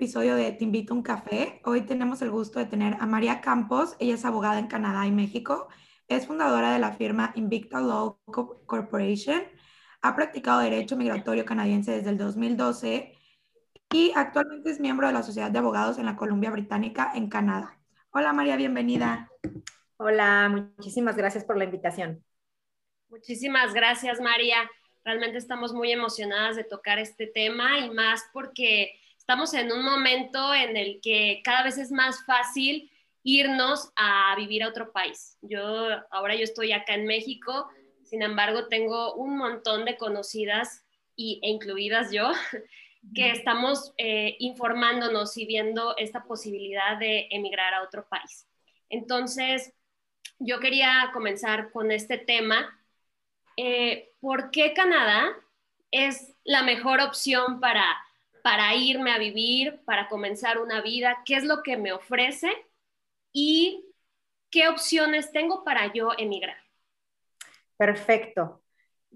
episodio de Te invito a un café. Hoy tenemos el gusto de tener a María Campos. Ella es abogada en Canadá y México. Es fundadora de la firma Invicta Law Corporation. Ha practicado derecho migratorio canadiense desde el 2012 y actualmente es miembro de la Sociedad de Abogados en la Columbia Británica en Canadá. Hola María, bienvenida. Hola, muchísimas gracias por la invitación. Muchísimas gracias María. Realmente estamos muy emocionadas de tocar este tema y más porque estamos en un momento en el que cada vez es más fácil irnos a vivir a otro país. Yo ahora yo estoy acá en México, sin embargo tengo un montón de conocidas y, e incluidas yo que estamos eh, informándonos y viendo esta posibilidad de emigrar a otro país. Entonces, yo quería comenzar con este tema eh, ¿por qué Canadá es la mejor opción para, para irme a vivir, para comenzar una vida? ¿Qué es lo que me ofrece? ¿Y qué opciones tengo para yo emigrar? Perfecto.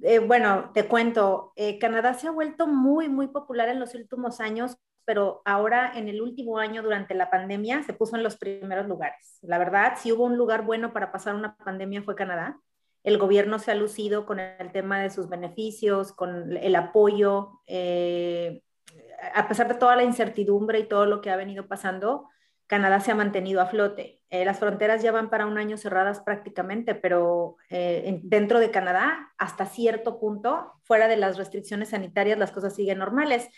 Eh, bueno, te cuento, eh, Canadá se ha vuelto muy, muy popular en los últimos años, pero ahora en el último año durante la pandemia se puso en los primeros lugares. La verdad, si hubo un lugar bueno para pasar una pandemia fue Canadá el gobierno se ha lucido con el tema de sus beneficios, con el apoyo, eh, a pesar de toda la incertidumbre y todo lo que ha venido pasando, Canadá se ha mantenido a flote. Eh, las fronteras ya van para un año cerradas prácticamente, pero eh, dentro de Canadá, hasta cierto punto, fuera de las restricciones sanitarias, las cosas siguen normales.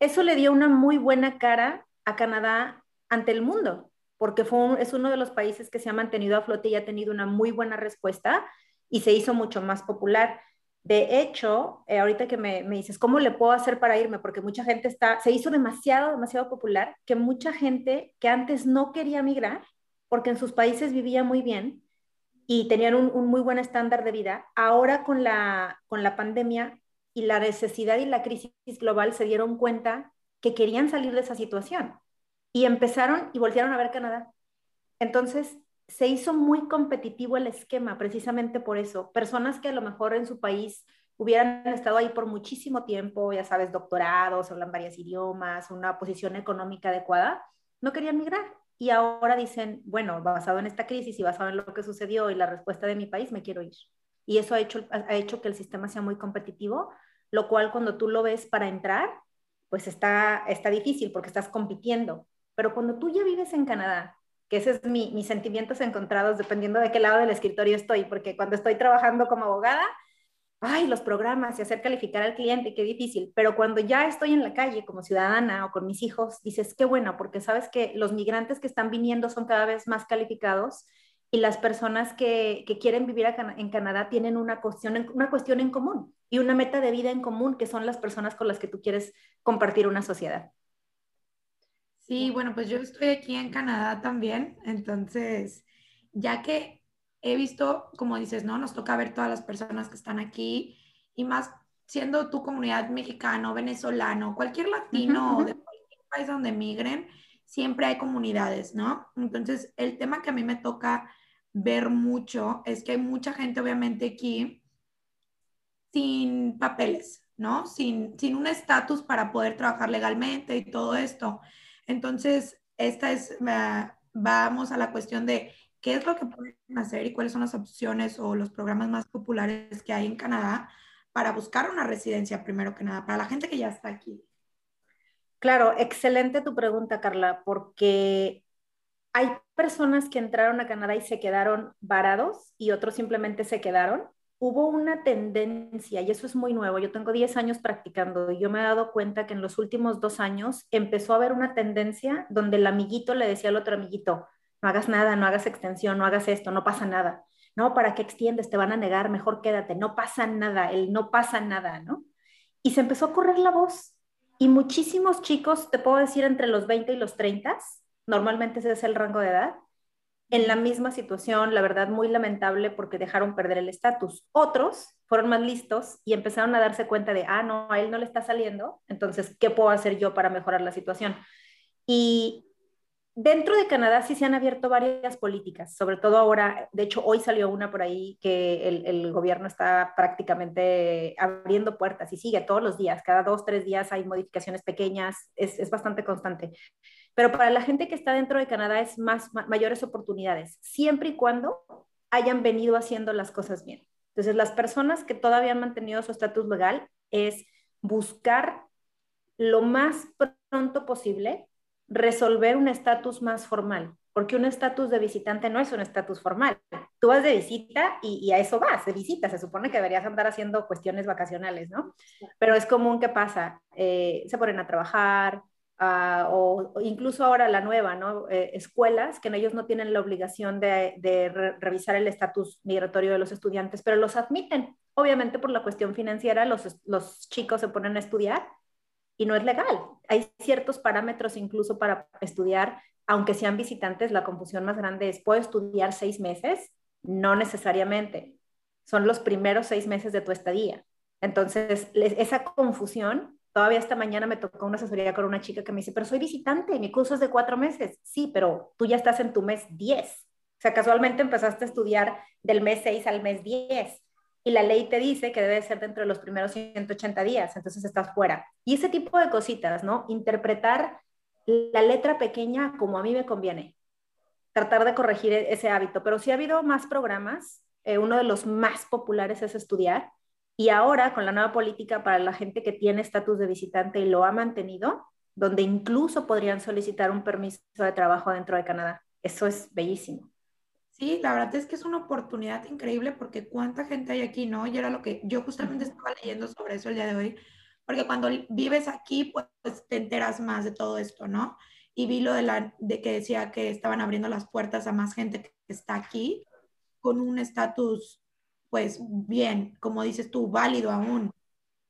Eso le dio una muy buena cara a Canadá ante el mundo, porque fue es uno de los países que se ha mantenido a flote y ha tenido una muy buena respuesta y se hizo mucho más popular. De hecho, eh, ahorita que me, me, dices, ¿cómo le puedo hacer para irme? Porque mucha gente está, se hizo demasiado, demasiado popular, que mucha gente que antes no quería migrar, porque en sus países vivía muy bien y tenían un, muy buen estándar de vida, ahora con la, con la pandemia y la necesidad y la crisis global se dieron cuenta que querían salir de esa situación y empezaron y voltearon a ver Canadá. Entonces, se hizo muy competitivo el esquema precisamente por eso. Personas que a lo mejor en su país hubieran estado ahí por muchísimo tiempo, ya sabes, doctorados, hablan varios idiomas, una posición económica adecuada, no querían migrar. Y ahora dicen, bueno, basado en esta crisis y basado en lo que sucedió y la respuesta de mi país, me quiero ir. Y eso ha hecho, ha hecho que el sistema sea muy competitivo, lo cual cuando tú lo ves para entrar, pues está, está difícil porque estás compitiendo. Pero cuando tú ya vives en Canadá, que ese es mi, mis sentimientos encontrados dependiendo de qué lado del escritorio estoy, porque cuando estoy trabajando como abogada, ay, los programas y hacer calificar al cliente, qué difícil, pero cuando ya estoy en la calle como ciudadana o con mis hijos, dices, qué bueno, porque sabes que los migrantes que están viniendo son cada vez más calificados y las personas que, que quieren vivir en Canadá tienen una cuestión, una cuestión en común y una meta de vida en común, que son las personas con las que tú quieres compartir una sociedad. Sí, bueno, pues yo estoy aquí en Canadá también, entonces, ya que he visto, como dices, ¿no? Nos toca ver todas las personas que están aquí y más siendo tu comunidad mexicano, venezolano, cualquier latino de cualquier país donde migren, siempre hay comunidades, ¿no? Entonces, el tema que a mí me toca ver mucho es que hay mucha gente, obviamente, aquí sin papeles, ¿no? Sin, sin un estatus para poder trabajar legalmente y todo esto. Entonces, esta es, vamos a la cuestión de qué es lo que pueden hacer y cuáles son las opciones o los programas más populares que hay en Canadá para buscar una residencia, primero que nada, para la gente que ya está aquí. Claro, excelente tu pregunta, Carla, porque hay personas que entraron a Canadá y se quedaron varados y otros simplemente se quedaron hubo una tendencia, y eso es muy nuevo, yo tengo 10 años practicando y yo me he dado cuenta que en los últimos dos años empezó a haber una tendencia donde el amiguito le decía al otro amiguito, no hagas nada, no hagas extensión, no hagas esto, no pasa nada. No, ¿para qué extiendes? Te van a negar, mejor quédate, no pasa nada, el no pasa nada, ¿no? Y se empezó a correr la voz. Y muchísimos chicos, te puedo decir entre los 20 y los 30, normalmente ese es el rango de edad, en la misma situación, la verdad, muy lamentable porque dejaron perder el estatus. Otros fueron más listos y empezaron a darse cuenta de, ah, no, a él no le está saliendo, entonces, ¿qué puedo hacer yo para mejorar la situación? Y dentro de Canadá sí se han abierto varias políticas, sobre todo ahora, de hecho hoy salió una por ahí que el, gobierno está prácticamente abriendo puertas y sigue todos los días, cada dos, tres días hay modificaciones pequeñas, es, es bastante constante. Pero para la gente que está dentro de Canadá es más, mayores oportunidades, siempre y cuando hayan venido haciendo las cosas bien. Entonces, las personas que todavía han mantenido su estatus legal es buscar lo más pronto posible resolver un estatus más formal, porque un estatus de visitante no es un estatus formal. Tú vas de visita y, a eso vas, de visita. Se supone que deberías andar haciendo cuestiones vacacionales, ¿no? Pero es común que pasa, eh, se ponen a trabajar, ah, o, incluso ahora la nueva, ¿no? Eh, escuelas que ellos no tienen la obligación de, revisar el estatus migratorio de los estudiantes, pero los admiten. Obviamente por la cuestión financiera, los, los chicos se ponen a estudiar y no es legal. Hay ciertos parámetros incluso para estudiar, aunque sean visitantes, la confusión más grande es, ¿puedo estudiar seis meses? No necesariamente. Son los primeros seis meses de tu estadía. Entonces, esa confusión, todavía esta mañana me tocó una asesoría con una chica que me dice, pero soy visitante, mi curso es de cuatro meses. Sí, pero tú ya estás en tu mes diez. O sea, casualmente empezaste a estudiar del mes seis al mes diez y la ley te dice que debe ser dentro de los primeros 180 días, entonces estás fuera. Y ese tipo de cositas, ¿no? Interpretar la letra pequeña como a mí me conviene. Tratar de corregir e-, ese hábito. Pero sí ha habido más programas. Eh, uno de los más populares es estudiar. Y ahora, con la nueva política para la gente que tiene estatus de visitante y lo ha mantenido, donde incluso podrían solicitar un permiso de trabajo dentro de Canadá. Eso es bellísimo. Sí, la verdad es que es una oportunidad increíble porque cuánta gente hay aquí, ¿no? Y era lo que yo justamente estaba leyendo sobre eso el día de hoy, porque cuando vives aquí, pues te enteras más de todo esto, ¿no? Y vi lo de, la, de que decía que estaban abriendo las puertas a más gente que está aquí con un estatus, pues bien, como dices tú, válido aún.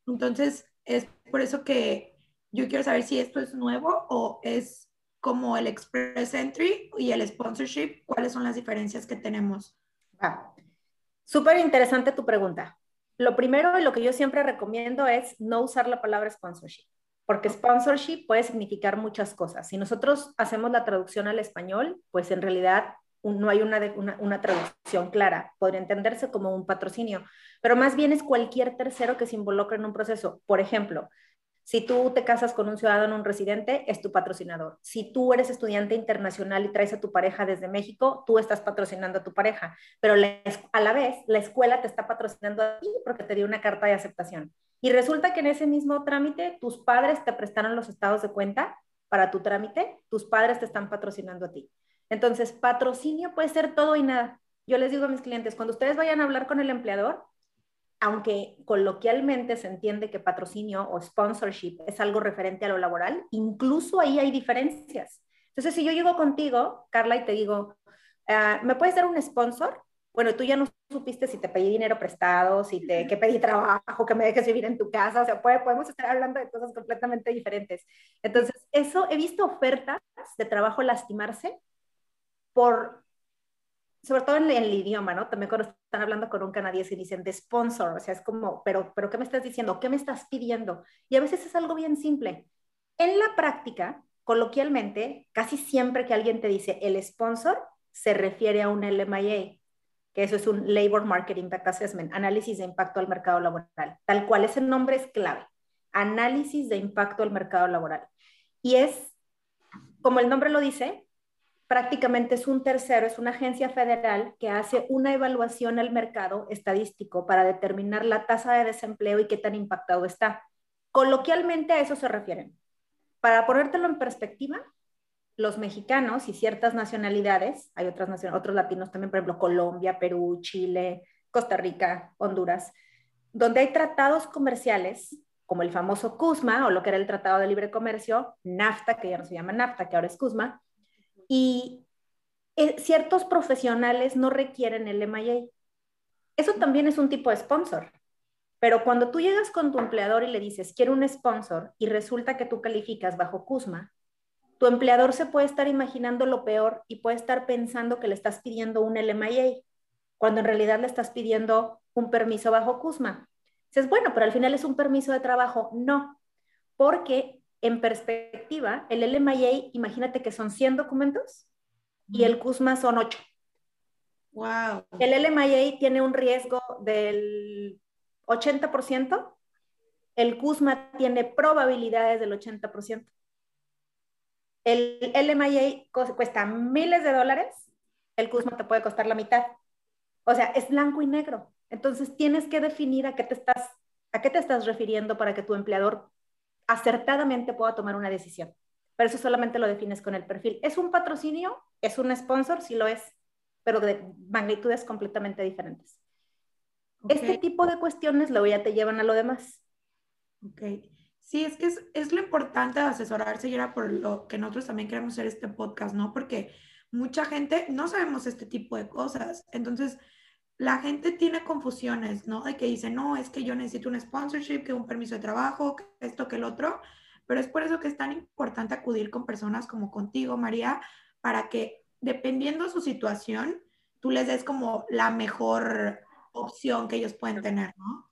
Entonces, es por eso que yo quiero saber si esto es nuevo o es como el Express Entry y el Sponsorship, ¿cuáles son las diferencias que tenemos? Ah, Súper interesante tu pregunta. Lo primero y lo que yo siempre recomiendo es no usar la palabra sponsorship, porque sponsorship puede significar muchas cosas. Si nosotros hacemos la traducción al español, pues en realidad no hay una, una, traducción clara. Podría entenderse como un patrocinio, pero más bien es cualquier tercero que se involucre en un proceso. Por ejemplo, si tú te casas con un ciudadano, un residente, es tu patrocinador. Si tú eres estudiante internacional y traes a tu pareja desde México, tú estás patrocinando a tu pareja, pero a la vez la escuela te está patrocinando a ti porque te dio una carta de aceptación. Y resulta que en ese mismo trámite tus padres te prestaron los estados de cuenta para tu trámite, tus padres te están patrocinando a ti. Entonces, patrocinio puede ser todo y nada. Yo les digo a mis clientes, cuando ustedes vayan a hablar con el empleador, aunque coloquialmente se entiende que patrocinio o sponsorship es algo referente a lo laboral, incluso ahí hay diferencias. Entonces, si yo llego contigo, Carla, y te digo, ah, ¿me puedes dar un sponsor? Bueno, tú ya no supiste si te pedí dinero prestado, si te que pedí trabajo, que me dejes vivir en tu casa, o sea, podemos estar hablando de cosas completamente diferentes. Entonces, eso, he visto ofertas de trabajo lastimarse por sobre todo en, el idioma, ¿no? También cuando están hablando con un canadiense y dicen de sponsor, o sea, es como, pero, pero ¿qué me estás diciendo? ¿Qué me estás pidiendo? Y a veces es algo bien simple. En la práctica, coloquialmente, casi siempre que alguien te dice el sponsor, se refiere a un LMIA, que eso es un Labor Market Impact Assessment, análisis de impacto al mercado laboral. Tal cual, ese nombre es clave, análisis de impacto al mercado laboral. Y es, como el nombre lo dice, prácticamente es un tercero, es una agencia federal que hace una evaluación al mercado estadístico para determinar la tasa de desempleo y qué tan impactado está. Coloquialmente a eso se refieren. Para ponértelo en perspectiva, los mexicanos y ciertas nacionalidades, hay otras naciones, otros latinos también, por ejemplo, Colombia, Perú, Chile, Costa Rica, Honduras, donde hay tratados comerciales como el famoso CUSMA o lo que era el Tratado de Libre Comercio, NAFTA, que ya no se llama NAFTA, que ahora es CUSMA, y eh, ciertos profesionales no requieren el MIA. Eso también es un tipo de sponsor. Pero cuando tú llegas con tu empleador y le dices, quiero un sponsor, y resulta que tú calificas bajo CUSMA, tu empleador se puede estar imaginando lo peor y puede estar pensando que le estás pidiendo un LMIA, cuando en realidad le estás pidiendo un permiso bajo CUSMA. Dices, bueno, pero al final es un permiso de trabajo. No, porque en perspectiva, el LMIA, imagínate que son 100 documentos y el CUSMA son 8. Wow. El LMIA tiene un riesgo del 80%, el CUSMA tiene probabilidades del 80%. El LMIA cuesta miles de dólares, el CUSMA te puede costar la mitad. O sea, es blanco y negro. Entonces tienes que definir a qué te estás, a qué te estás refiriendo para que tu empleador acertadamente pueda tomar una decisión. Pero eso solamente lo defines con el perfil. ¿Es un patrocinio? ¿Es un sponsor? Sí lo es, pero de magnitudes completamente diferentes. Este tipo de cuestiones luego ya te llevan a lo demás. Ok. Sí, es que es, es lo importante de asesorarse y era por lo que nosotros también queremos hacer este podcast, ¿no? Porque mucha gente no sabemos este tipo de cosas. Entonces, la gente tiene confusiones, ¿no? De que dice, no, es que yo necesito un sponsorship, que un permiso de trabajo, que esto, que el otro. Pero es por eso que es tan importante acudir con personas como contigo, María, para que dependiendo su situación, tú les des como la mejor opción que ellos pueden tener, ¿no?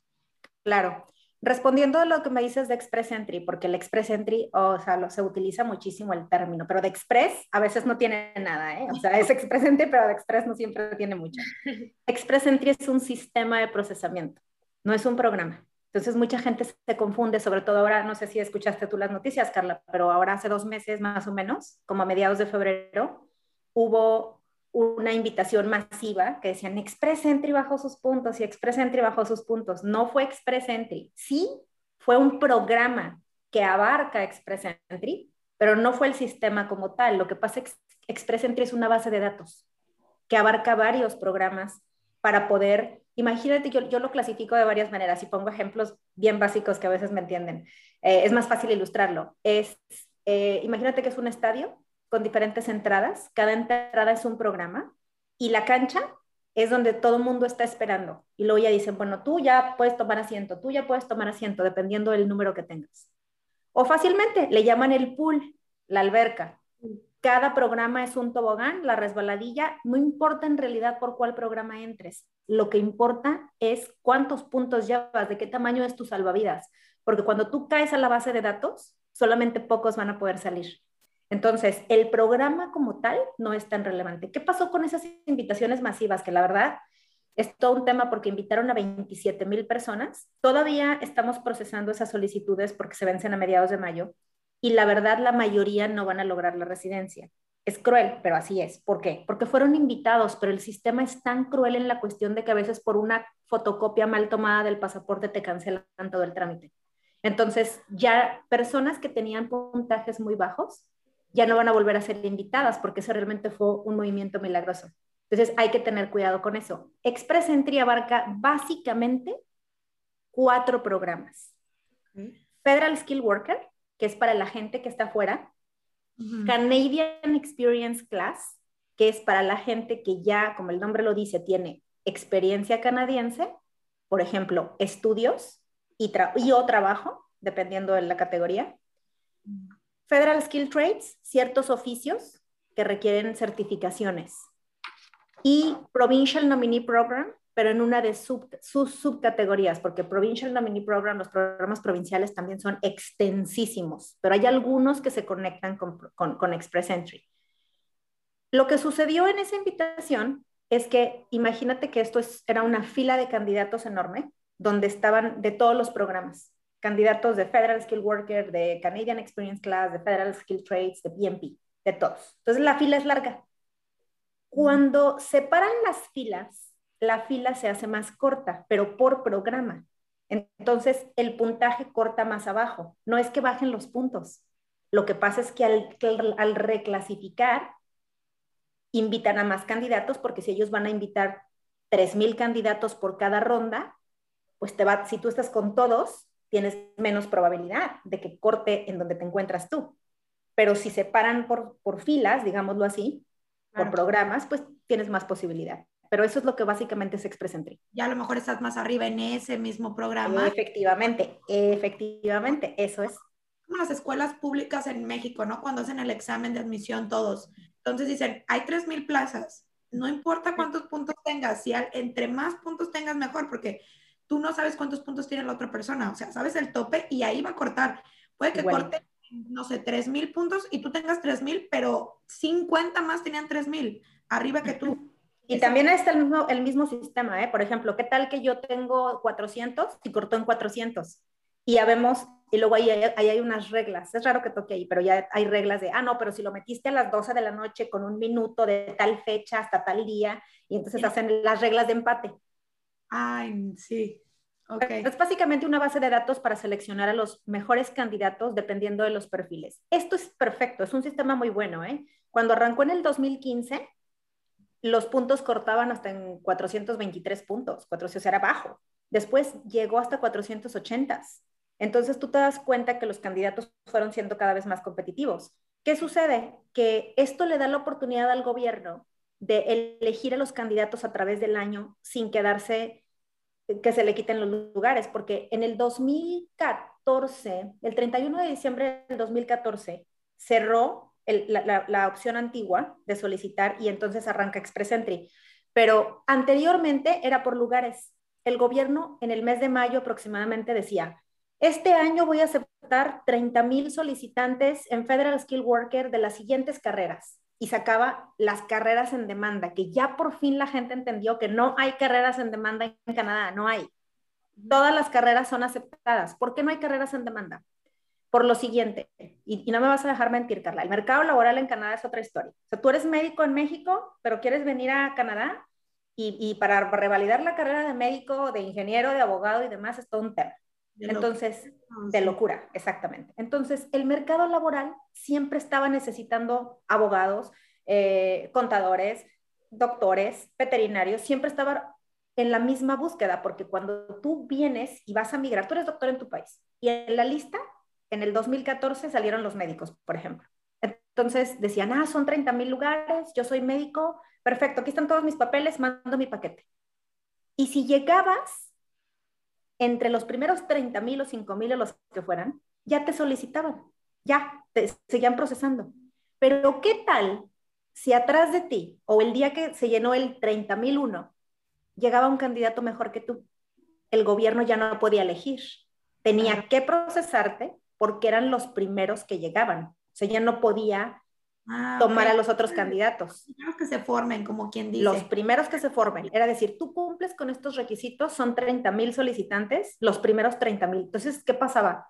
Claro. Respondiendo a lo que me dices de Express Entry, porque el Express Entry, o sea, lo, se utiliza muchísimo el término, pero de Express a veces no tiene nada, ¿eh? O sea, es Express Entry, pero de Express no siempre tiene mucho. Express Entry es un sistema de procesamiento, no es un programa. Entonces mucha gente se confunde, sobre todo ahora, no sé si escuchaste tú las noticias, Carla, pero ahora hace dos meses más o menos, como a mediados de febrero, hubo una invitación masiva que decían Express Entry bajo sus puntos y Express Entry bajo sus puntos. No fue Express Entry, sí fue un programa que abarca Express Entry, pero no fue el sistema como tal. Lo que pasa es que Express Entry es una base de datos que abarca varios programas para poder, imagínate, yo, yo lo clasifico de varias maneras y pongo ejemplos bien básicos que a veces me entienden. Eh, es más fácil ilustrarlo. Es, eh, imagínate que es un estadio con diferentes entradas. Cada entrada es un programa y la cancha es donde todo el mundo está esperando. Y luego ya dicen, bueno, tú ya puedes tomar asiento, tú ya puedes tomar asiento, dependiendo del número que tengas. O fácilmente le llaman el pool, la alberca. Cada programa es un tobogán, la resbaladilla, no importa en realidad por cuál programa entres. Lo que importa es cuántos puntos llevas, de qué tamaño es tu salvavidas. Porque cuando tú caes a la base de datos, solamente pocos van a poder salir. Entonces, el programa como tal no es tan relevante. ¿Qué pasó con esas invitaciones masivas? Que la verdad es todo un tema porque invitaron a 27 mil personas. Todavía estamos procesando esas solicitudes porque se vencen a mediados de mayo y la verdad la mayoría no van a lograr la residencia. Es cruel, pero así es. ¿Por qué? Porque fueron invitados, pero el sistema es tan cruel en la cuestión de que a veces por una fotocopia mal tomada del pasaporte te cancelan todo el trámite. Entonces, ya personas que tenían puntajes muy bajos ya no van a volver a ser invitadas porque eso realmente fue un movimiento milagroso. Entonces hay que tener cuidado con eso. Express Entry abarca básicamente cuatro programas. Federal Skill Worker, que es para la gente que está afuera. Canadian Experience Class, que es para la gente que ya, como el nombre lo dice, tiene experiencia canadiense, por ejemplo, estudios y, y o trabajo, dependiendo de la categoría. Federal Skill Trades, ciertos oficios que requieren certificaciones. Y Provincial Nominee Program, pero en una de sus subcategorías, porque Provincial Nominee Program, los programas provinciales también son extensísimos, pero hay algunos que se conectan con, con Express Entry. Lo que sucedió en esa invitación es que imagínate que esto es, era una fila de candidatos enorme, donde estaban de todos los programas candidatos de Federal Skill Worker, de Canadian Experience Class, de Federal Skill Trades, de PMP, de todos. Entonces la fila es larga. Cuando separan las filas, la fila se hace más corta, pero por programa. Entonces el puntaje corta más abajo. No es que bajen los puntos. Lo que pasa es que al, al reclasificar, invitan a más candidatos, porque si ellos van a invitar 3.000 candidatos por cada ronda, pues te va, si tú estás con todos, tienes menos probabilidad de que corte en donde te encuentras tú. Pero si se paran por, por filas, digámoslo así, por programas, pues tienes más posibilidad. Pero eso es lo que básicamente se expresa entre. Ya a lo mejor estás más arriba en ese mismo programa. Efectivamente, efectivamente, eso es. Como las escuelas públicas en México, ¿no? Cuando hacen el examen de admisión todos. Entonces dicen, hay 3.000 plazas. No importa cuántos puntos tengas, si entre más puntos tengas mejor, porque tú no sabes cuántos puntos tiene la otra persona, o sea, sabes el tope y ahí va a cortar. Puede que corte no sé, 3 mil puntos y tú tengas 3 mil, pero 50 más tenían 3 mil arriba que tú. Y también está el mismo, el mismo sistema, ¿eh? Por ejemplo, ¿qué tal que yo tengo 400 y cortó en 400? Y ya vemos, y luego ahí, ahí, hay unas reglas. Es raro que toque ahí, pero ya hay reglas de, ah, no, pero si lo metiste a las 12 de la noche con un minuto de tal fecha hasta tal día, y entonces hacen las reglas de empate. Ay, sí. Okay. Es básicamente una base de datos para seleccionar a los mejores candidatos dependiendo de los perfiles. Esto es perfecto, es un sistema muy bueno. ¿eh? Cuando arrancó en el 2015, los puntos cortaban hasta en 423 puntos, 400 era bajo. Después llegó hasta 480. Entonces tú te das cuenta que los candidatos fueron siendo cada vez más competitivos. ¿Qué sucede? Que esto le da la oportunidad al gobierno de elegir a los candidatos a través del año sin quedarse, que se le quiten los lugares, porque en el 2014, el 31 de diciembre del 2014, cerró la, opción antigua de solicitar y entonces arranca Express Entry. Pero anteriormente era por lugares. El gobierno en el mes de mayo aproximadamente decía, este año voy a aceptar 30 mil solicitantes en Federal Skill Worker de las siguientes carreras. Y sacaba las carreras en demanda, que ya por fin la gente entendió que no hay carreras en demanda en Canadá, no hay. Todas las carreras son aceptadas. ¿Por qué no hay carreras en demanda? por lo siguiente, y, no me vas a dejar mentir, Carla, el mercado laboral en Canadá es otra historia. O sea, tú eres médico en México, pero quieres venir a Canadá y, para revalidar la carrera de médico, de ingeniero, de abogado y demás es todo un tema. Entonces, de locura, exactamente. Entonces, el mercado laboral siempre estaba necesitando abogados, eh, contadores, doctores, veterinarios, siempre estaba en la misma búsqueda, porque cuando tú vienes y vas a migrar, tú eres doctor en tu país, y en la lista en el 2014 salieron los médicos, por ejemplo. Entonces decían, ah, son 30 mil lugares, yo soy médico, perfecto, aquí están todos mis papeles, mando mi paquete. Y si llegabas entre los primeros 30 mil o 5 mil o los que fueran, ya te solicitaban, ya te seguían procesando. Pero ¿qué tal si atrás de ti o el día que se llenó el 30 mil uno, llegaba un candidato mejor que tú? El gobierno ya no podía elegir, tenía que procesarte porque eran los primeros que llegaban. O sea, ya no podía ah, tomar a los otros candidatos. Los primeros que se formen, como quien dice. Los primeros que se formen. Era decir, tú cumples con estos requisitos, son 30 mil solicitantes, los primeros 30 mil. Entonces, ¿qué pasaba?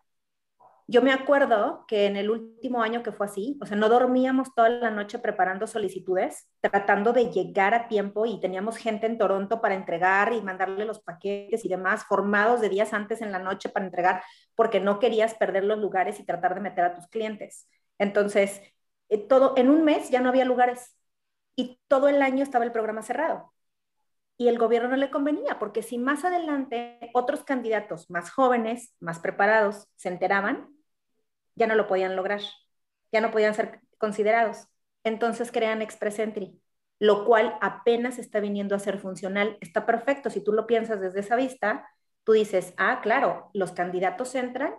Yo me acuerdo que en el último año que fue así, o sea, no dormíamos toda la noche preparando solicitudes, tratando de llegar a tiempo y teníamos gente en Toronto para entregar y mandarle los paquetes y demás, formados de días antes en la noche para entregar, porque no querías perder los lugares y tratar de meter a tus clientes. Entonces, eh, todo, en un mes ya no había lugares y todo el año estaba el programa cerrado. Y el gobierno no le convenía, porque si más adelante otros candidatos más jóvenes, más preparados, se enteraban, ya no lo podían lograr, ya no podían ser considerados. Entonces crean Express Entry, lo cual apenas está viniendo a ser funcional. Está perfecto, si tú lo piensas desde esa vista, tú dices, ah, claro, los candidatos entran,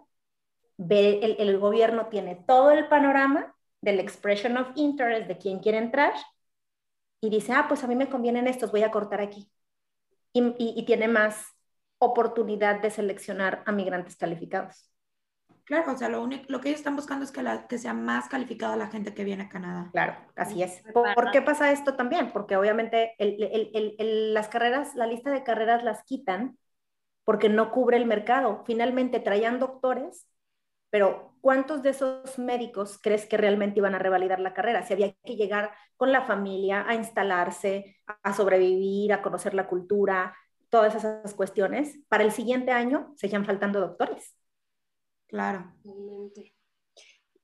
ve, el, el gobierno tiene todo el panorama del expression of interest de quién quiere entrar y dice, ah, pues a mí me convienen estos, voy a cortar aquí. Y, y, y tiene más oportunidad de seleccionar a migrantes calificados. Claro, o sea, lo, único, lo que ellos están buscando es que, la, que sea más calificada la gente que viene a Canadá. Claro, así es. ¿Por, qué pasa esto también? Porque obviamente el, el, el, las carreras, la lista de carreras las quitan porque no cubre el mercado. Finalmente traían doctores, pero ¿cuántos de esos médicos crees que realmente iban a revalidar la carrera? Si había que llegar con la familia a instalarse, a sobrevivir, a conocer la cultura, todas esas cuestiones, para el siguiente año seguían faltando doctores. Claro.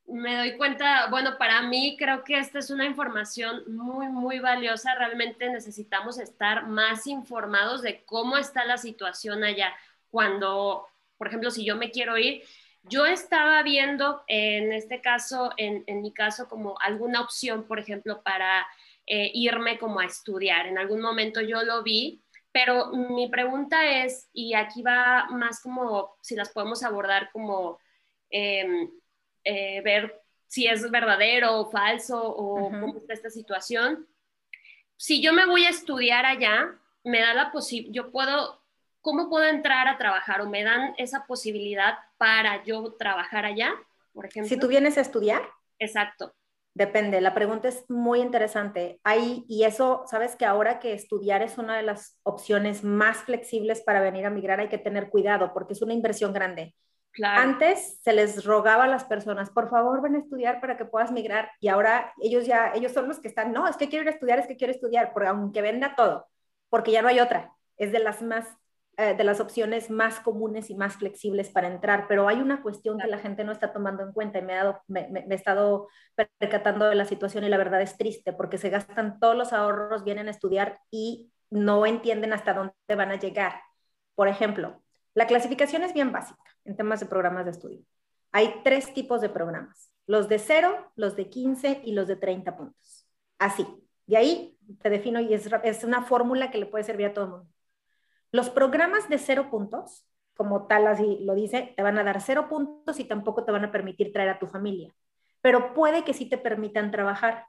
Me doy cuenta, bueno, para mí creo que esta es una información muy, muy valiosa. Realmente necesitamos estar más informados de cómo está la situación allá. Cuando, por ejemplo, si yo me quiero ir, yo estaba viendo en este caso, en, mi caso, como alguna opción, por ejemplo, para eh, irme como a estudiar. En algún momento yo lo vi pero mi pregunta es, y aquí va más como si las podemos abordar como em, eh, ver si es verdadero o falso o cómo está esta situación. Si yo me voy a estudiar allá, me da la posibilidad, yo puedo, ¿cómo puedo entrar a trabajar o me dan esa posibilidad para yo trabajar allá? por ejemplo. Si tú vienes a estudiar. Exacto. Depende, la pregunta es muy interesante. Hay, y eso, sabes que ahora que estudiar es una de las opciones más flexibles para venir a migrar, hay que tener cuidado porque es una inversión grande. Antes se les rogaba a las personas, por favor, ven a estudiar para que puedas migrar. Y ahora ellos ya, ellos son los que están, no, es que quiero ir a estudiar, es que quiero estudiar, porque aunque venda todo, porque ya no hay otra. Es de las más, eh, de las opciones más comunes y más flexibles para entrar. Pero hay una cuestión que la gente no está tomando en cuenta y me, dado, me, me, he estado percatando de la situación y la verdad es triste porque se gastan todos los ahorros, vienen a estudiar y no entienden hasta dónde van a llegar. Por ejemplo, la clasificación es bien básica en temas de programas de estudio. Hay tres tipos de programas, los de 0, los de 15 y los de 30 puntos. Así, de ahí te defino y es, es una fórmula que le puede servir a todo el mundo. Los programas de 0 puntos, como tal así lo dice, te van a dar 0 puntos y tampoco te van a permitir traer a tu familia, pero puede que sí te permitan trabajar.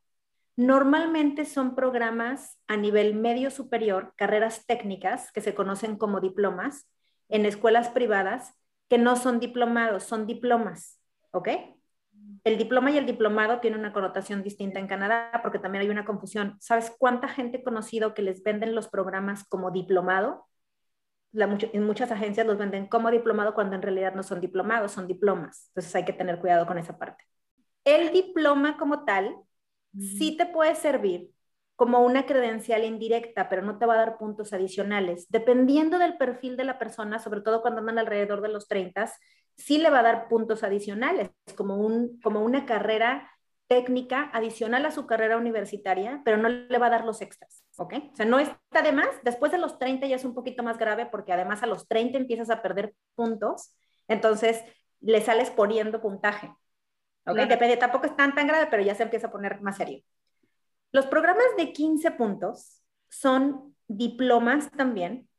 Normalmente son programas a nivel medio superior, carreras técnicas que se conocen como diplomas en escuelas privadas que no son diplomados, son diplomas, ¿ok? El diploma y el diplomado tienen una connotación distinta en Canadá porque también hay una confusión. ¿Sabes cuánta gente conocido que les venden los programas como diplomado? En muchas agencias los venden como diplomado cuando en realidad no son diplomados, son diplomas. Entonces hay que tener cuidado con esa parte. El diploma como tal sí te puede servir como una credencial indirecta, pero no te va a dar puntos adicionales. Dependiendo del perfil de la persona, sobre todo cuando andan alrededor de los 30, sí le va a dar puntos adicionales, como, un, como una carrera técnica adicional a su carrera universitaria, pero no le va a dar los extras, ¿ok? O sea, no está de más. Después de los 30 ya es un poquito más grave porque además a los 30 empiezas a perder puntos, entonces le sales poniendo puntaje, ¿ok? Depende, tampoco es tan, tan grave, pero ya se empieza a poner más serio. Los programas de 15 puntos son diplomas también,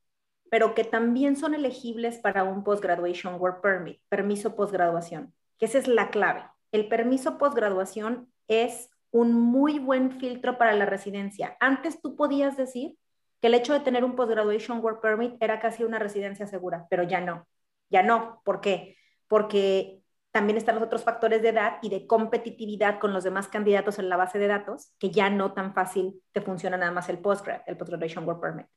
pero que también son elegibles para un Postgraduation Work Permit, permiso postgraduación, que esa es la clave. El permiso postgraduación es un muy buen filtro para la residencia. Antes tú podías decir que el hecho de tener un Postgraduation Work Permit era casi una residencia segura, pero ya no. Ya no. ¿Por qué? Porque también están los otros factores de edad y de competitividad con los demás candidatos en la base de datos, que ya no tan fácil te funciona nada más el postgrad, el Postgraduation Work Permit.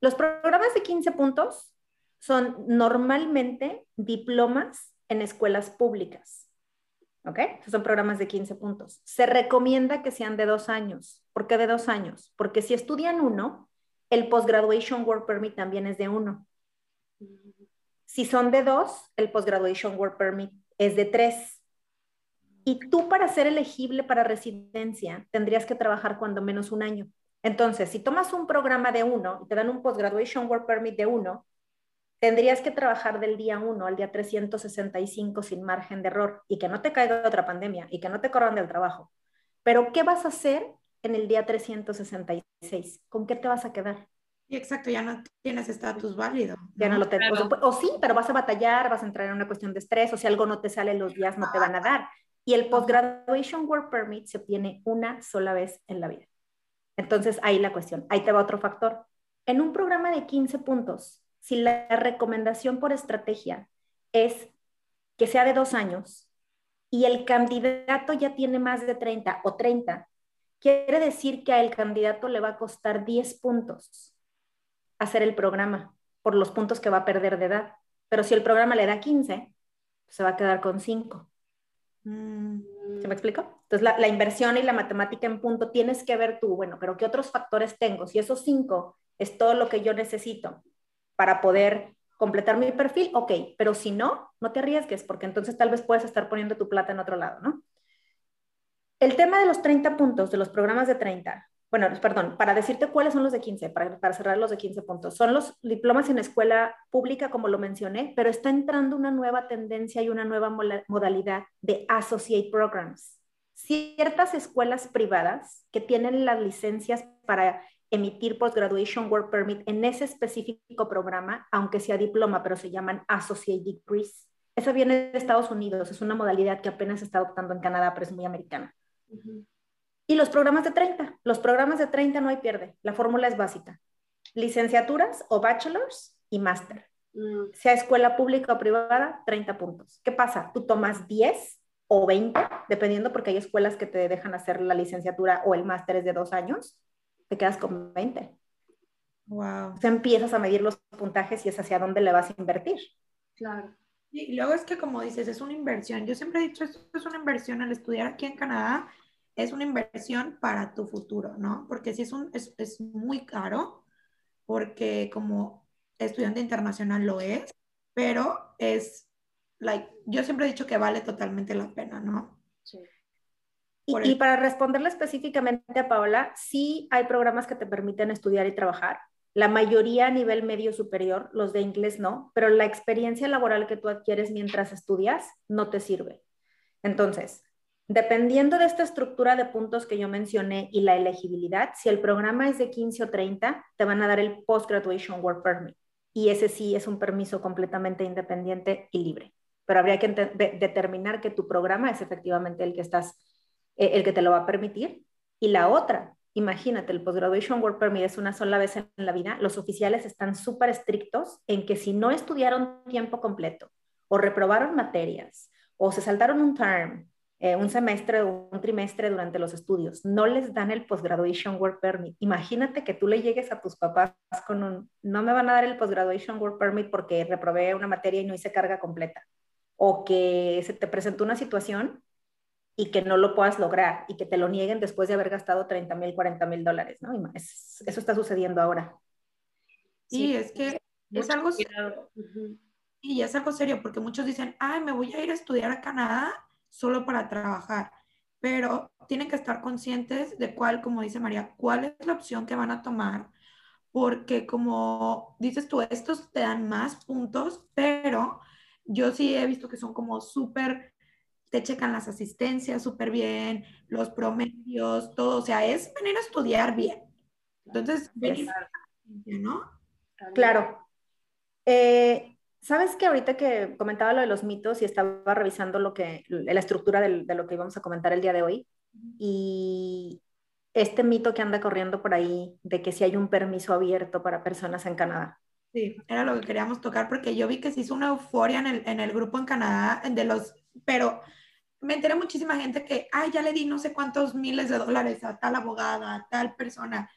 Los programas de 15 puntos son normalmente diplomas en escuelas públicas. ¿Ok? son programas de 15 puntos. Se recomienda que sean de dos años. ¿Por qué de dos años? Porque si estudian uno, el Postgraduation Work Permit también es de uno. Si son de dos, el Postgraduation Work Permit es de tres. Y tú para ser elegible para residencia tendrías que trabajar cuando menos un año. Entonces, si tomas un programa de uno y te dan un Postgraduation Work Permit de uno, tendrías que trabajar del día uno al día 365 sin margen de error y que no te caiga otra pandemia y que no te corran del trabajo. Pero, ¿qué vas a hacer en el día 366? ¿Con qué te vas a quedar? exacto, ya no tienes estatus válido. Ya no lo tengo. O, sí, pero vas a batallar, vas a entrar en una cuestión de estrés, o si algo no te sale los días, no te van a dar. Y el Postgraduation Work Permit se obtiene una sola vez en la vida. Entonces, ahí la cuestión. Ahí te va otro factor. En un programa de 15 puntos, si la recomendación por estrategia es que sea de dos años y el candidato ya tiene más de 30 o 30, quiere decir que al candidato le va a costar 10 puntos hacer el programa por los puntos que va a perder de edad. Pero si el programa le da 15, se va a quedar con 5. Mm. ¿Se me explico? Entonces, la, inversión y la matemática en punto tienes que ver tú, bueno, pero ¿qué otros factores tengo? Si esos 5 es todo lo que yo necesito para poder completar mi perfil, ok, pero si no, no te arriesgues, porque entonces tal vez puedes estar poniendo tu plata en otro lado, ¿no? El tema de los 30 puntos, de los programas de 30, bueno, perdón, para decirte cuáles son los de 15, para, para, cerrar los de 15 puntos. Son los diplomas en escuela pública, como lo mencioné, pero está entrando una nueva tendencia y una nueva modalidad de associate programs. Ciertas escuelas privadas que tienen las licencias para emitir Postgraduation Work Permit en ese específico programa, aunque sea diploma, pero se llaman Associate Degrees. Eso viene de Estados Unidos, es una modalidad que apenas se está adoptando en Canadá, pero es muy americana. Y los programas de 30. Los programas de 30 no hay pierde. La fórmula es básica. Licenciaturas o bachelors y máster. Mm. Sea escuela pública o privada, 30 puntos. ¿Qué pasa? Tú tomas 10 o 20, dependiendo porque hay escuelas que te dejan hacer la licenciatura o el máster es de dos años, te quedas con 20. Wow. O sea, empiezas a medir los puntajes y es hacia dónde le vas a invertir. Claro. Y luego es que como dices, es una inversión. Yo siempre he dicho, esto es una inversión al estudiar aquí en Canadá, es una inversión para tu futuro, ¿no? Porque si es, un, es, es muy caro, porque como estudiante internacional lo es, pero es, like, yo siempre he dicho que vale totalmente la pena, ¿no? Sí. Y, para responderle específicamente a Paola, sí hay programas que te permiten estudiar y trabajar. La mayoría a nivel medio superior, los de inglés no, pero la experiencia laboral que tú adquieres mientras estudias no te sirve. Entonces, dependiendo de esta estructura de puntos que yo mencioné y la elegibilidad, si el programa es de 15 o 30, te van a dar el Post-Graduation Work Permit. Y ese sí es un permiso completamente independiente y libre. Pero habría que de- determinar que tu programa es efectivamente el que estás eh, el que te lo va a permitir. Y la otra, imagínate, el Postgraduation Work Permit es una sola vez en la vida. Los oficiales están súper estrictos en que si no estudiaron tiempo completo o reprobaron materias o se saltaron un term, eh, un semestre o un trimestre durante los estudios, no les dan el Postgraduation Work Permit. Imagínate que tú le llegues a tus papás con un, no me van a dar el Postgraduation Work Permit porque reprobé una materia y no hice carga completa. O que se te presentó una situación y que no lo puedas lograr y que te lo nieguen después de haber gastado 30 mil, 40 mil dólares, ¿no? Y más, eso está sucediendo ahora. Sí, es que es algo, y es algo serio, porque muchos dicen, ay, me voy a ir a estudiar a Canadá solo para trabajar, pero tienen que estar conscientes de cuál, como dice María, cuál es la opción que van a tomar, porque como dices tú, estos te dan más puntos, pero yo sí he visto que son como súper, te checan las asistencias súper bien, los promedios, todo, o sea, es venir a estudiar bien. Entonces, venir, ¿no? Claro. Eh, Sabes que ahorita que comentaba lo de los mitos y estaba revisando lo que, la estructura del- de lo que íbamos a comentar el día de hoy, y este mito que anda corriendo por ahí de que si hay un permiso abierto para personas en Canadá. Sí, era lo que queríamos tocar porque yo vi que se hizo una euforia en el, en el grupo en Canadá de los, pero me enteré muchísima gente que, ay, ya le di no sé cuántos miles de dólares a tal abogada, a tal persona.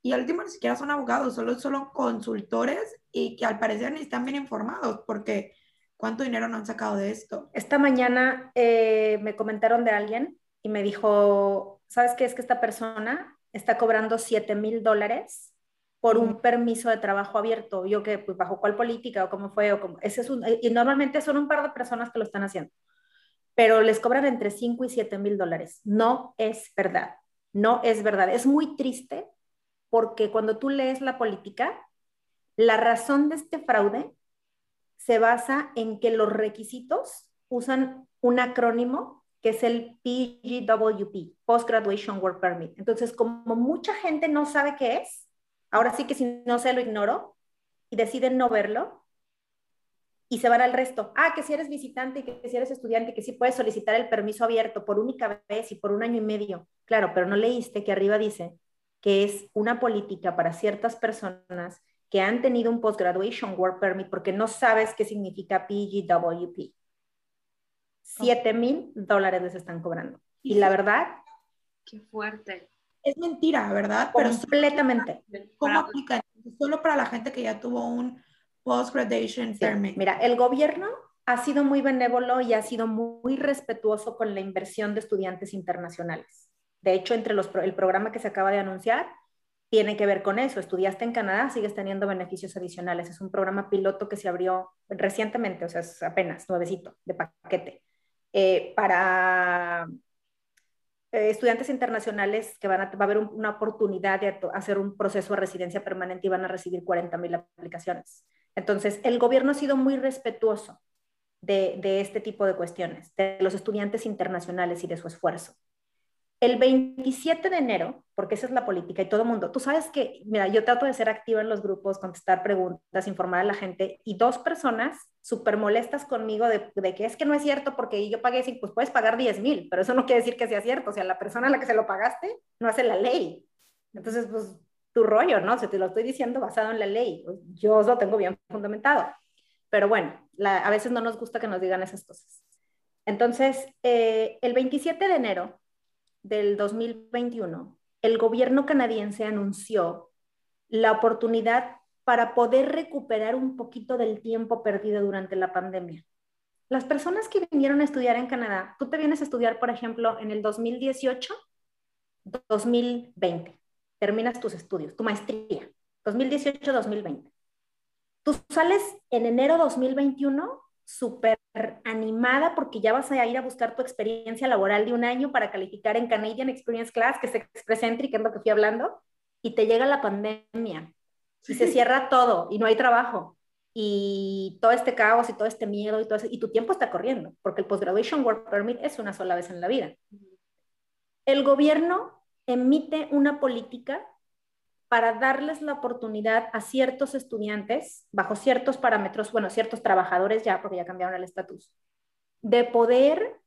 Y al último ni siquiera son abogados, solo son consultores y que al parecer ni están bien informados porque cuánto dinero no han sacado de esto. Esta mañana eh, me comentaron de alguien y me dijo, ¿sabes qué? Es que esta persona está cobrando 7 mil dólares por un permiso de trabajo abierto. Yo que, pues, ¿bajo cuál política o cómo fue? O cómo, ese es un, y normalmente son un par de personas que lo están haciendo, pero les cobran entre 5 y 7 mil dólares. No es verdad, no es verdad. Es muy triste porque cuando tú lees la política, la razón de este fraude se basa en que los requisitos usan un acrónimo que es el PGWP, Post Graduation Work Permit. Entonces, como mucha gente no sabe qué es, ahora sí que si no se lo ignoro y deciden no verlo y se van al resto. Ah, que si eres visitante y que si eres estudiante, que sí puedes solicitar el permiso abierto por única vez y por un año y medio. Claro, pero no leíste que arriba dice que es una política para ciertas personas que han tenido un Post-Graduation Work Permit porque no sabes qué significa PGWP. 7 mil dólares les están cobrando. Y la verdad, Qué fuerte. Es mentira, ¿verdad? Pero completamente. ¿cómo Para- aplica? Solo para la gente que ya tuvo un post-graduation Sí. Mira, el gobierno ha sido muy benévolo y ha sido muy respetuoso con la inversión de estudiantes internacionales. De hecho, entre los, el programa que se acaba de anunciar tiene que ver con eso. Estudiaste en Canadá, sigues teniendo beneficios adicionales. Es un programa piloto que se abrió recientemente, o sea, es apenas nuevecito, de paquete, eh, para eh, estudiantes internacionales que van a, va a haber un- una oportunidad de hacer un proceso de residencia permanente y van a recibir 40 mil aplicaciones. Entonces, el gobierno ha sido muy respetuoso de, de este tipo de cuestiones, de los estudiantes internacionales y de su esfuerzo. El 27 de enero, porque esa es la política y todo el mundo, tú sabes que, mira, yo trato de ser activa en los grupos, contestar preguntas, informar a la gente y dos personas súper molestas conmigo de, de, que es que no es cierto porque yo pagué, pues puedes pagar 10 mil, pero eso no quiere decir que sea cierto, o sea, la persona a la que se lo pagaste no hace la ley. Entonces, pues tu rollo, ¿no? O sea, te lo estoy diciendo basado en la ley, pues, yo lo tengo bien fundamentado. Pero bueno, a veces no nos gusta que nos digan esas cosas. Entonces, eh, el 27 de enero del 2021, el gobierno canadiense anunció la oportunidad para poder recuperar un poquito del tiempo perdido durante la pandemia. Las personas que vinieron a estudiar en Canadá, tú te vienes a estudiar, por ejemplo, en el 2018, 2020, terminas tus estudios, tu maestría, 2018-2020. Tú sales en enero 2021 súper animada porque ya vas a ir a buscar tu experiencia laboral de un año para calificar en Canadian Experience Class, que es Expresentric, que es lo que fui hablando, y te llega la pandemia y se cierra todo y no hay trabajo. Y todo este caos y todo este miedo y todo y tu tiempo está corriendo, porque el Postgraduation Work Permit es una sola vez en la vida. El gobierno emite una política para darles la oportunidad a ciertos estudiantes, bajo ciertos parámetros, bueno, ciertos trabajadores ya, porque ya cambiaron el estatus, de poder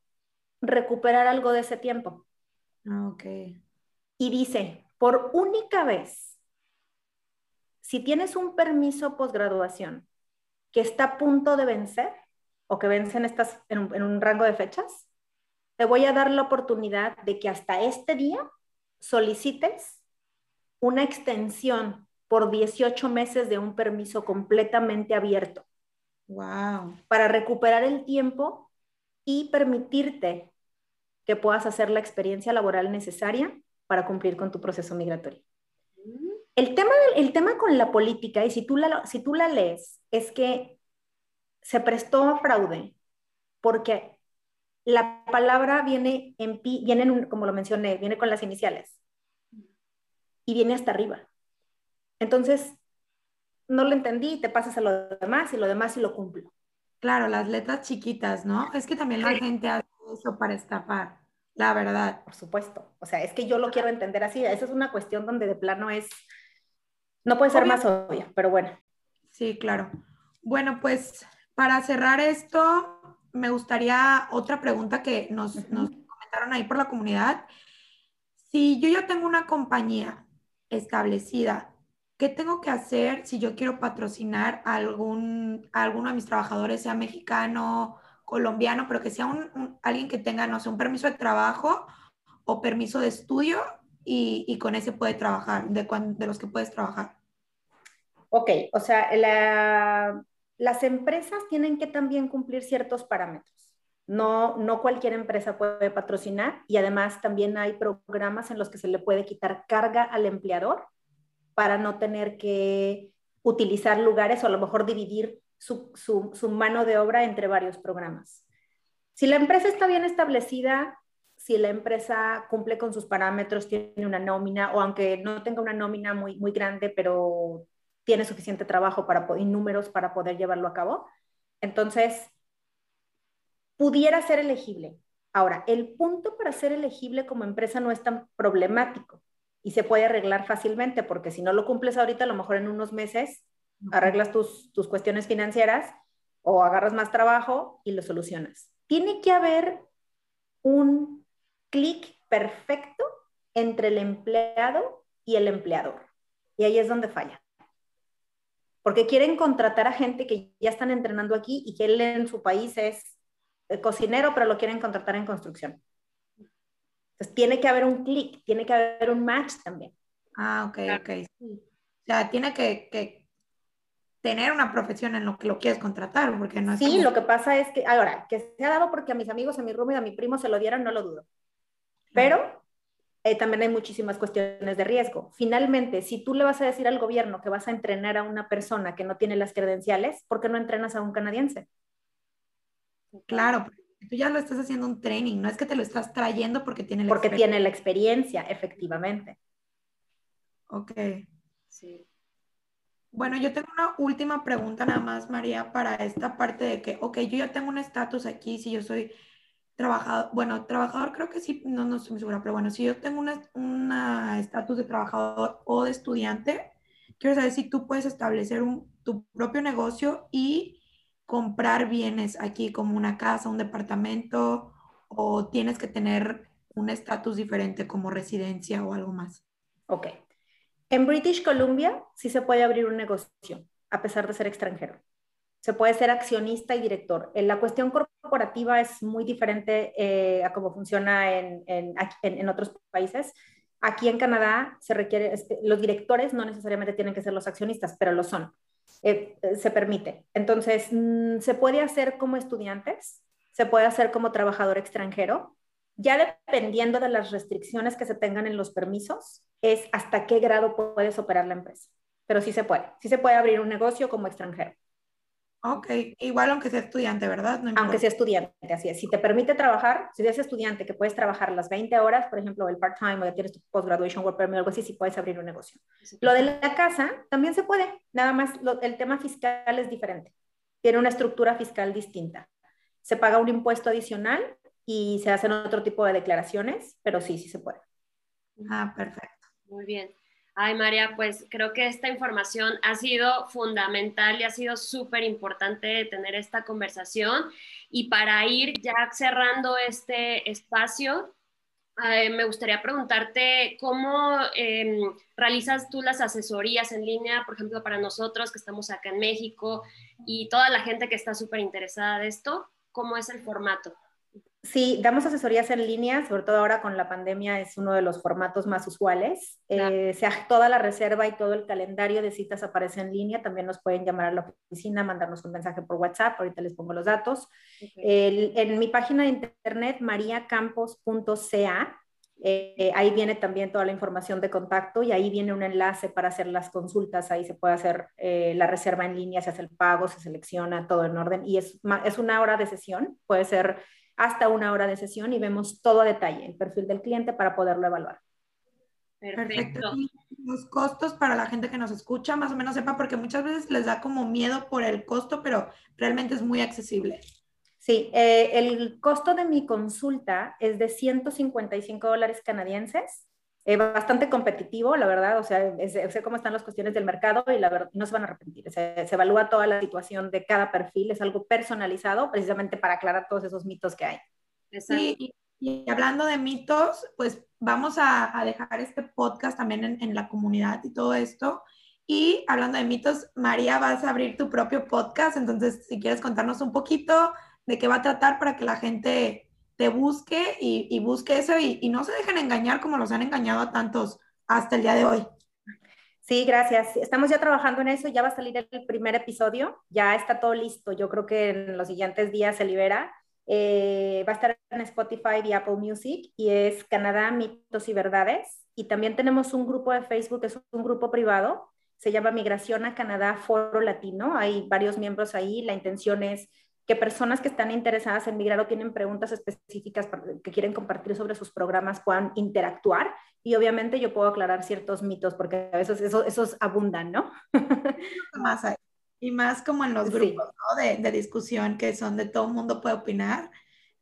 recuperar algo de ese tiempo. Ah, ok. Y dice, por única vez, si tienes un permiso posgraduación que está a punto de vencer o que vencen estas en un, en un rango de fechas, te voy a dar la oportunidad de que hasta este día solicites una extensión por 18 meses de un permiso completamente abierto. Wow. Para recuperar el tiempo y permitirte que puedas hacer la experiencia laboral necesaria para cumplir con tu proceso migratorio. El tema, el tema con la política, y si tú la, si tú la lees, es que se prestó a fraude porque la palabra viene en pi, viene como lo mencioné, viene con las iniciales y viene hasta arriba. Entonces, no lo entendí, te pasas a lo demás y lo demás y lo cumplo. Claro, las letras chiquitas, ¿no? Es que también la gente hace eso para estafar, la verdad. Por supuesto. O sea, es que yo lo quiero entender así. Esa es una cuestión donde de plano es, no puede ser más obvio, pero bueno. Sí, claro. Bueno, pues para cerrar esto, me gustaría otra pregunta que nos, nos comentaron ahí por la comunidad. Si yo ya tengo una compañía establecida. ¿Qué tengo que hacer si yo quiero patrocinar a, algún, alguno de mis trabajadores, sea mexicano, colombiano, pero que sea un, alguien que tenga, no sé, un permiso de trabajo o permiso de estudio y, y con ese puede trabajar, de, de los que puedes trabajar? Ok, o sea, las empresas tienen que también cumplir ciertos parámetros. No, no cualquier empresa puede patrocinar y además también hay programas en los que se le puede quitar carga al empleador para no tener que utilizar lugares o a lo mejor dividir su, mano de obra entre varios programas. Si la empresa está bien establecida, si la empresa cumple con sus parámetros, tiene una nómina o aunque no tenga una nómina muy, muy grande, pero tiene suficiente trabajo para, y números para poder llevarlo a cabo, entonces pudiera ser elegible. Ahora, el punto para ser elegible como empresa no es tan problemático y se puede arreglar fácilmente, porque si no lo cumples ahorita, a lo mejor en unos meses arreglas tus, tus cuestiones financieras o agarras más trabajo y lo solucionas. Tiene que haber un clic perfecto entre el empleado y el empleador. Y ahí es donde falla. Porque quieren contratar a gente que ya están entrenando aquí y que él en su país es cocinero, pero lo quieren contratar en construcción. Entonces tiene que haber un clic, tiene que haber un match también. Ah, ok, ok. O sea, tiene que, tener una profesión en lo que lo quieres contratar, porque no es Sí, lo que pasa es que, ahora, que se ha dado porque a mis amigos, a mi roommate, a mi primo se lo dieron, no lo dudo. Pero eh, también hay muchísimas cuestiones de riesgo. Finalmente, si tú le vas a decir al gobierno que vas a entrenar a una persona que no tiene las credenciales, ¿por qué no entrenas a un canadiense? Claro, tú ya lo estás haciendo un training, no es que te lo estás trayendo porque tiene la Porque tiene la experiencia, efectivamente. Ok. Sí. Bueno, yo tengo una última pregunta nada más, María, para esta parte de que, ok, yo ya tengo un estatus aquí, si yo soy trabajador, bueno, trabajador creo que sí, no, no estoy muy segura, pero bueno, si yo tengo un estatus de trabajador o de estudiante, quiero saber si tú puedes establecer un, tu propio negocio y comprar bienes aquí como una casa, un departamento o tienes que tener un estatus diferente como residencia o algo más? Ok. En British Columbia sí se puede abrir un negocio a pesar de ser extranjero. se puede ser accionista y director. La cuestión corporativa es muy diferente eh, a cómo funciona en, en, en, otros países. Aquí en Canadá se requiere, los directores no necesariamente tienen que ser los accionistas, pero lo son. Eh, se permite. Entonces, mm, se puede hacer como estudiantes, se puede hacer como trabajador extranjero, ya dependiendo de las restricciones que se tengan en los permisos, es hasta qué grado puedes operar la empresa. Pero sí se puede, sí se puede abrir un negocio como extranjero. Ok, igual aunque sea estudiante, ¿verdad? aunque sea estudiante, así es. Si te permite trabajar, si eres estudiante que puedes trabajar las 20 horas, por ejemplo, el part-time o ya tienes tu post-graduation work permit o algo así, sí puedes abrir un negocio. Lo de la casa también se puede, nada más el tema fiscal es diferente. Tiene una estructura fiscal distinta. Se paga un impuesto adicional y se hacen otro tipo de declaraciones, pero sí, sí se puede. Ah, perfecto. Muy bien. Ay, María, pues creo que esta información ha sido fundamental y ha sido súper importante tener esta conversación. Y para ir ya cerrando este espacio, eh, me gustaría preguntarte cómo em, realizas tú las asesorías en línea, por ejemplo, para nosotros que estamos acá en México y toda la gente que está súper interesada de esto, ¿cómo es el formato? Sí, damos asesorías en línea, sobre todo ahora con la pandemia es uno de los formatos más usuales. Eh, toda la reserva y todo el calendario de citas aparece en línea. También nos pueden llamar a la oficina, mandarnos un mensaje por WhatsApp. Ahorita les pongo los datos. en mi página de internet, mariacampos.ca, eh, ahí viene también toda la información de contacto y ahí viene un enlace para hacer las consultas. Ahí se puede hacer eh, la reserva en línea, se hace el pago, se selecciona todo en orden y es, es una hora de sesión. Puede ser hasta una hora de sesión y vemos todo a detalle, el perfil del cliente para poderlo evaluar. Perfecto. Los costos para la gente que nos escucha, más o menos sepa, porque muchas veces les da como miedo por el costo, pero realmente es muy accesible. Sí, eh, el costo de mi consulta es de 155 dólares canadienses eh, bastante competitivo, la verdad, o sea, sé cómo están las cuestiones del mercado y la verdad, no se van a arrepentir. Se, se, evalúa toda la situación de cada perfil, es algo personalizado precisamente para aclarar todos esos mitos que hay. Sí, y, hablando de mitos, pues vamos a, a dejar este podcast también en, en, la comunidad y todo esto. Y hablando de mitos, María, vas a abrir tu propio podcast, entonces si quieres contarnos un poquito de qué va a tratar para que la gente te busque y, busque eso y, no se dejen engañar como los han engañado a tantos hasta el día de hoy. Sí, gracias. Estamos ya trabajando en eso, ya va a salir el primer episodio, ya está todo listo. Yo creo que en los siguientes días se libera. Eh, va a estar en Spotify y Apple Music y es Canadá, mitos y verdades. Y también tenemos un grupo de Facebook, es un grupo privado, se llama Migración a Canadá Foro Latino. Hay varios miembros ahí. La intención es que personas que están interesadas en migrar o tienen preguntas específicas que quieren compartir sobre sus programas puedan interactuar. Y obviamente yo puedo aclarar ciertos mitos porque a veces esos abundan, ¿no? más Y más como en los grupos ¿no? de, de, discusión que son de todo el mundo puede opinar.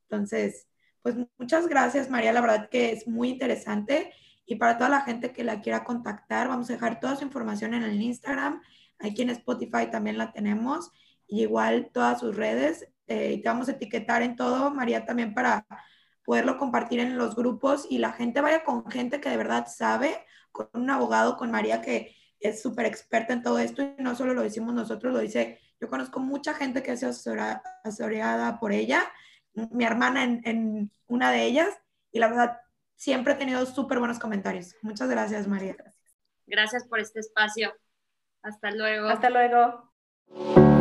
Entonces, pues muchas gracias María, la verdad que es muy interesante. Y para toda la gente que la quiera contactar, vamos a dejar toda su información en el Instagram, aquí en Spotify también la tenemos igual todas sus redes. Eh, te vamos a etiquetar en todo, María, también para poderlo compartir en los grupos y la gente vaya con gente que de verdad sabe, con un abogado, con María que es súper experta en todo esto y no solo lo decimos nosotros, lo dice, yo conozco mucha gente que ha sido asesorada, por ella, mi hermana en, en, una de ellas y la verdad siempre he tenido súper buenos comentarios. Muchas gracias, María. Gracias por este espacio. Hasta luego. Hasta luego.